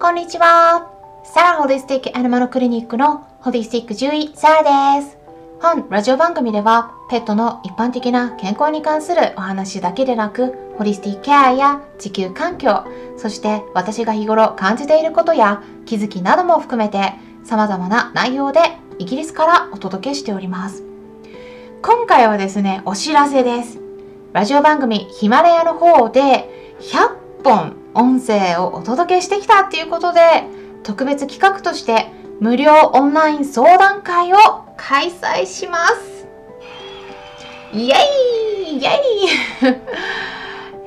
こんにちは。サラホリスティックアニマルクリニックのホリスティック獣医サラです。本ラジオ番組ではペットの一般的な健康に関するお話だけでなくホリスティックケアや地球環境そして私が日頃感じていることや気づきなども含めて様々な内容でイギリスからお届けしております今回はですねお知らせですラジオ番組ヒマラヤの方で100本音声をお届けしてきたっていうことで特別企画として無料オンライン相談会を開催します。イエイイエイ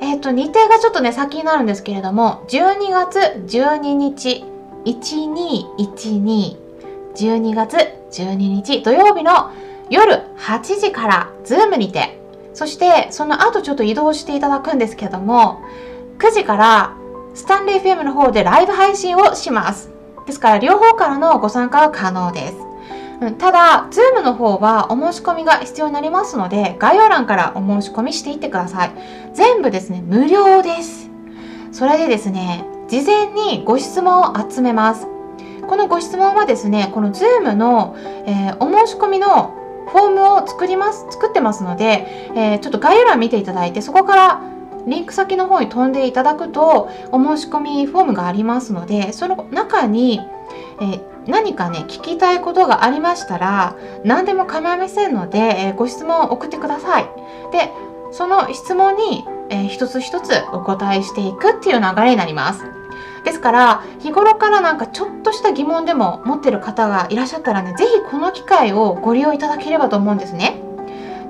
えっと日程がちょっとね先になるんですけれども12月12日1212 12月12日土曜日の夜8時から Zoomにてそしてその後ちょっと移動していただくんですけども9時からスタンレー FM の方でライブ配信をします。ですから両方からのご参加は可能です。うん、ただ、Zoom の方はお申し込みが必要になりますので、概要欄からお申し込みしていってください。全部ですね、無料です。それでですね、事前にご質問を集めます。このご質問はですね、この Zoom の、えー、お申し込みのフォームを作ります、作ってますので、えー、ちょっと概要欄見ていただいて、そこからリンク先の方に飛んでいただくとお申し込みフォームがありますのでその中に、え何かね聞きたいことがありましたら何でも構いませんので、えご質問を送ってください。でその質問に、え一つ一つお答えしていくっていう流れになります。ですから日頃からなんかちょっとした疑問でも持ってる方がいらっしゃったらね是非この機会をご利用いただければと思うんですね。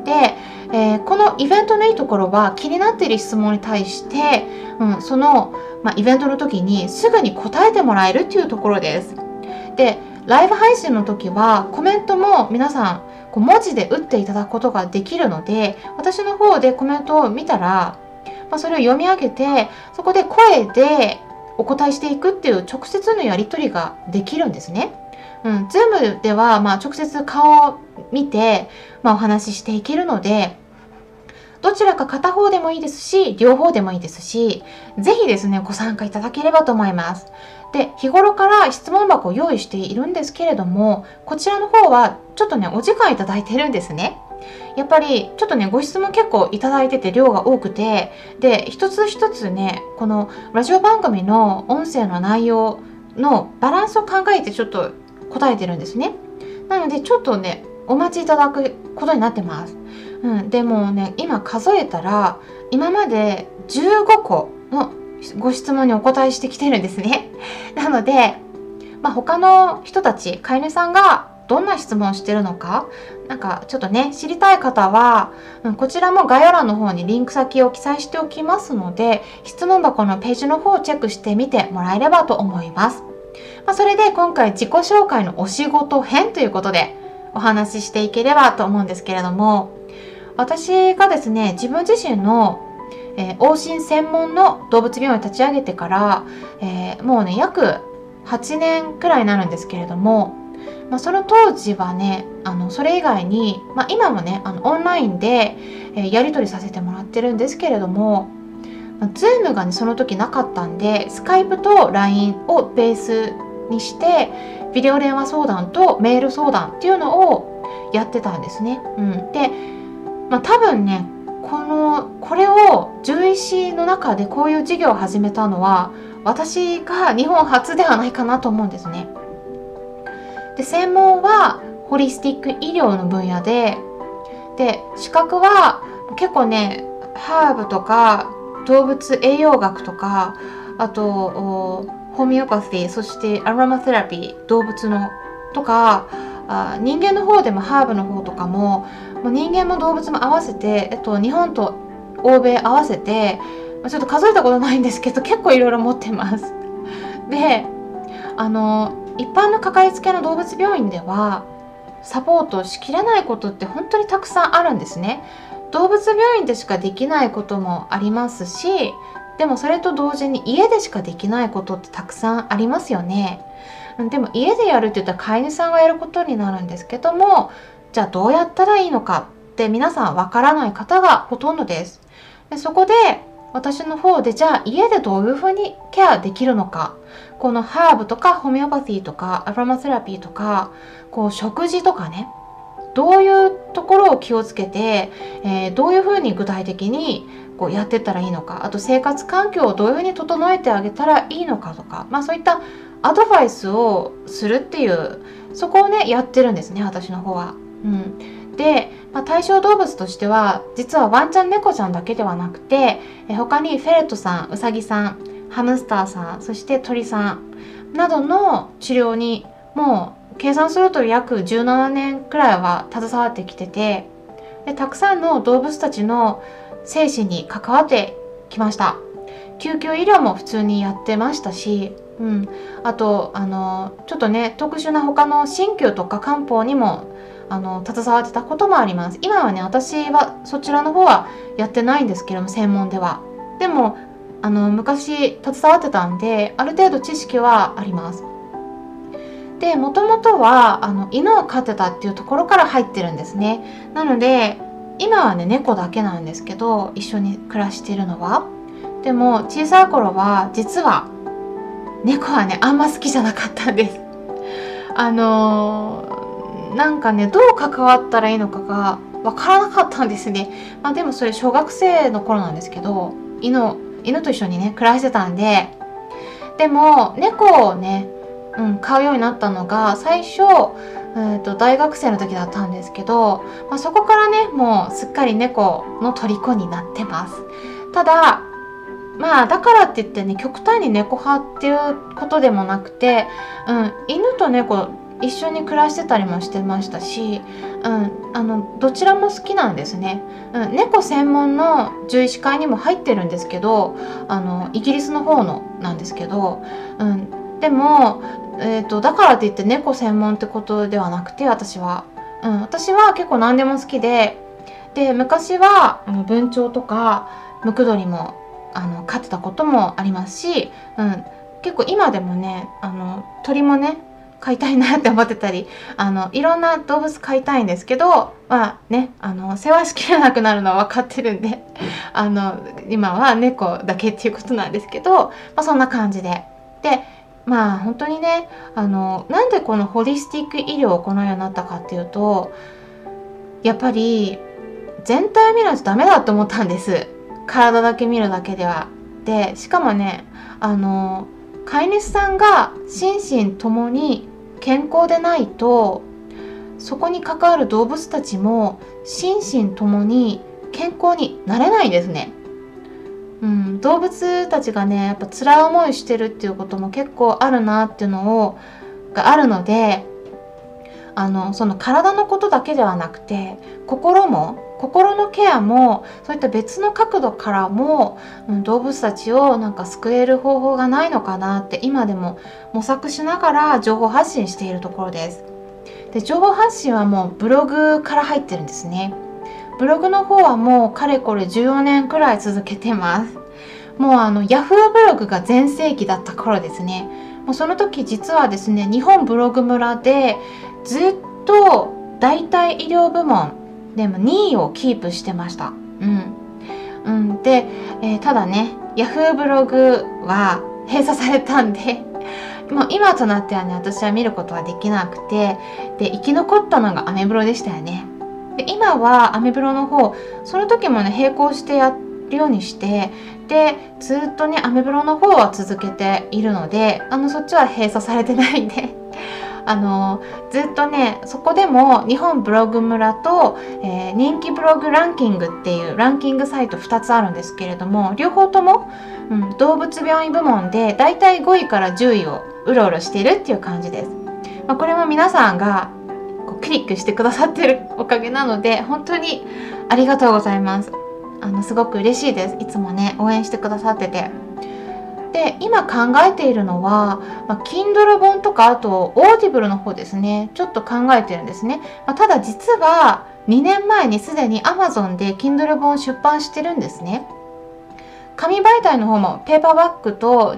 でえー、このイベントのいいところは気になっている質問に対して、うん、その、まあ、イベントの時にすぐに答えてもらえるっていうところです。でライブ配信の時はコメントも皆さんこう文字で打っていただくことができるので私の方でコメントを見たら、まあ、それを読み上げてそこで声でお答えしていくっていう直接のやり取りができるんですね。うん、Zoom ではまあ直接顔を見て、まあ、お話ししていけるのでどちらか片方でもいいですし、両方でもいいですし、ぜひですね、ご参加いただければと思います。で、日頃から質問箱を用意しているんですけれども、こちらの方はちょっとね、お時間いただいてるんですね。やっぱりちょっとねご質問結構いただいてて量が多くてで一つ一つねこのラジオ番組の音声の内容のバランスを考えてちょっと答えてるんですねなのでちょっとねお待ちいただくことになってますうん、でもね今数えたら今まで15個のご質問にお答えしてきてるんですね。なので、まあ、他の人たち飼い主さんがどんな質問をしてるのかなんかちょっとね知りたい方は、うん、こちらも概要欄の方にリンク先を記載しておきますので質問箱のページの方をチェックしてみてもらえればと思います。まあ、それで今回自己紹介のお仕事編ということでお話ししていければと思うんですけれども私がですね自分自身の、えー、往診専門の動物病院を立ち上げてから、えー、もうね約8年くらいになるんですけれども、まあ、その当時はねあのそれ以外に、まあ、今もねあのオンラインで、えー、やり取りさせてもらってるんですけれども、まあ、Zoom がねその時なかったんで Skype と LINE をベースにしてビデオ電話相談とメール相談っていうのをやってたんですね。うん、でまあ、多分ねこのこれを獣医師の中でこういう事業を始めたのは私が日本初ではないかなと思うんですね。で専門はホリスティック医療の分野でで資格は結構ねハーブとか動物栄養学とかあとホミオパシーそしてアロマセラピー動物のとかあ人間の方でもハーブの方とかももう人間も動物も合わせて、えっと、日本と欧米合わせてちょっと数えたことないんですけど結構いろいろ持ってます。であの一般のかかりつけの動物病院ではサポートしきれないことって本当にたくさんあるんですね。動物病院でしかできないこともありますしでもそれと同時に家でしかできないことってたくさんありますよね。でも家でやるって言ったら飼い主さんがやることになるんですけどもじゃあどうやったらいいのかって皆さんわからない方がほとんどです。でそこで私の方でじゃあ家でどういう風にケアできるのかこのハーブとかホメオパシーとかアロマセラピーとかこう食事とかねどういうところを気をつけて、えー、どういうふうに具体的にこうやってたらいいのか。あと生活環境をどういうふうに整えてあげたらいいのかとか、まあ、そういったアドバイスをするっていうそこをねやってるんですね私の方は。うん、で、まあ、対象動物としては実はワンちゃん猫ちゃんだけではなくてえ他にフェレットさんウサギさんハムスターさんそして鳥さんなどの治療にもう計算すると約17年くらいは携わってきててでたくさんの動物たちの生死に関わってきました。救急医療も普通にやってましたし、うん、あとあのちょっとね特殊な他の鍼灸とか漢方にもあの携わってたこともあります。今はね私はそちらの方はやってないんですけども専門では。でもあの昔携わってたんである程度知識はあります。でもともとはあの犬を飼ってたっていうところから入ってるんですね。なので今はね猫だけなんですけど一緒に暮らしてるのは。でも小さい頃は実は猫はねあんま好きじゃなかったんです。あのー、なんかねどう関わったらいいのかがわからなかったんですね。まあでもそれ小学生の頃なんですけど犬犬と一緒にね暮らしてたんで。でも猫をねうん、買うようになったのが最初、えーと、大学生の時だったんですけど、まあ、そこからねもうすっかり猫の虜になってます。ただまあだからって言ってね極端に猫派っていうことでもなくて、うん、犬と猫一緒に暮らしてたりもしてましたし、うん、あのどちらも好きなんですね、うん、猫専門の獣医師会にも入ってるんですけどあのイギリスの方のなんですけど、うん、でもえーと、だからって言って猫専門ってことではなくて私は、うん、私は結構何でも好きでで昔はあの文鳥とかムクドリもあの飼ってたこともありますし、うん、結構今でもねあの鳥もね飼いたいなって思ってたりあのいろんな動物飼いたいんですけどまあねあの世話しきれなくなるのは分かってるんであの今は猫だけっていうことなんですけど、まあ、そんな感じで。でまあ本当にねあのなんでこのホリスティック医療を行うようになったかっていうとやっぱり全体を見ないとダメだと思ったんです体だけ見るだけでは。でしかもねあの飼い主さんが心身ともに健康でないとそこに関わる動物たちも心身ともに健康になれないんですね。うん、動物たちがねやっぱ辛い思いしてるっていうことも結構あるなっていうのをがあるのであのその体のことだけではなくて心も心のケアもそういった別の角度からも、うん、動物たちをなんか救える方法がないのかなって今でも模索しながら情報発信しているところです。で情報発信はもうブログから入ってるんですね。ブログの方はもうかれこれ14年くらい続けてます。もうあの Yahoo ブログが全盛期だった頃ですね。もうその時実はですね、日本ブログ村でずっと代替医療部門でも2位をキープしてました。うん。うん、で、えー、ただね、Yahoo ブログは閉鎖されたんで もう今となってはね、私は見ることはできなくて、で、生き残ったのがアメブロでしたよね。で今はアメブロの方その時もね並行してやるようにしてでずっとねアメブロの方は続けているのであのそっちは閉鎖されてないんで あのずっとねそこでも日本ブログ村と、えー、人気ブログランキングっていうランキングサイト2つあるんですけれども両方とも、うん、動物病院部門でだいたい5位から10位をうろうろしているっていう感じです。まあ、これも皆さんがリックしてくださってるおかげなので本当にありがとうございます。あのすごく嬉しいです。いつもね応援してくださってて。で今考えているのは、まあ、Kindle 本とかあと Audible の方ですね。ちょっと考えてるんですね、まあ、ただ実は2年前にすでに Amazon で Kindle 本出版してるんですね。紙媒体の方もペーパーバッグと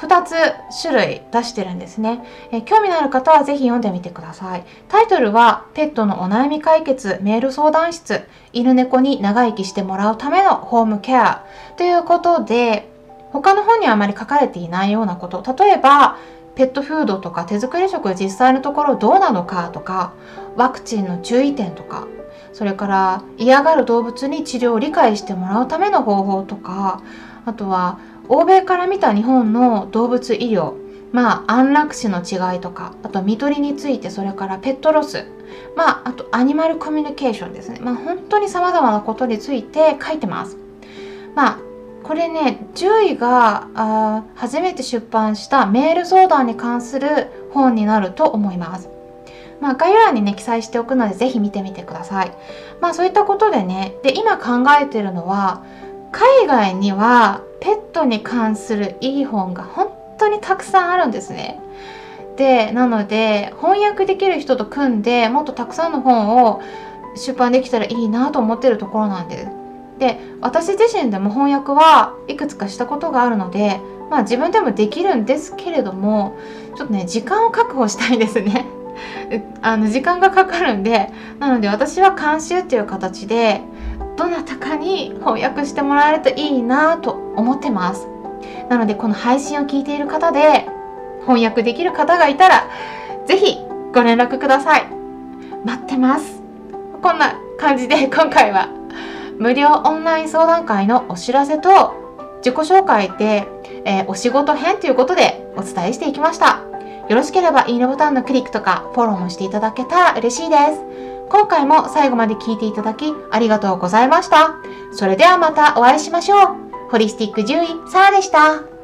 2つ種類出してるんですね、え興味のある方はぜひ読んでみてください。タイトルはペットのお悩み解決メール相談室。犬猫に長生きしてもらうためのホームケア。ということで他の本にはあまり書かれていないようなこと。例えばペットフードとか手作り食実際のところどうなのかとかワクチンの注意点とか。それから嫌がる動物に治療を理解してもらうための方法とか。あとは欧米から見た日本の動物医療まあ安楽死の違いとかあと看取りについてそれからペットロスまああとアニマルコミュニケーションですねまあ本当に様々なことについて書いてますまあこれね獣医があ初めて出版したメール相談に関する本になると思います。まあ、概要欄にね記載しておくので是非見てみてください。まあそういったことでねで今考えてるのは海外にはペットに関するいい本が本当にたくさんあるんですね。でなので翻訳できる人と組んでもっとたくさんの本を出版できたらいいなと思ってるところなんです。で私自身でも翻訳はいくつかしたことがあるのでまあ自分でもできるんですけれどもちょっとね時間を確保したいですね あの時間がかかるんでなので私は監修っていう形でどなたかに翻訳してもらえるといいなと思ってますなのでこの配信を聞いている方で翻訳できる方がいたら是非ご連絡ください待ってますこんな感じで今回は無料オンライン相談会のお知らせと自己紹介で、えー、お仕事編ということでお伝えしていきました。よろしければいいねボタンのクリックとかフォローもしていただけたら嬉しいです。今回も最後まで聞いていただきありがとうございました。それではまたお会いしましょう。ホリスティック獣医、サラでした。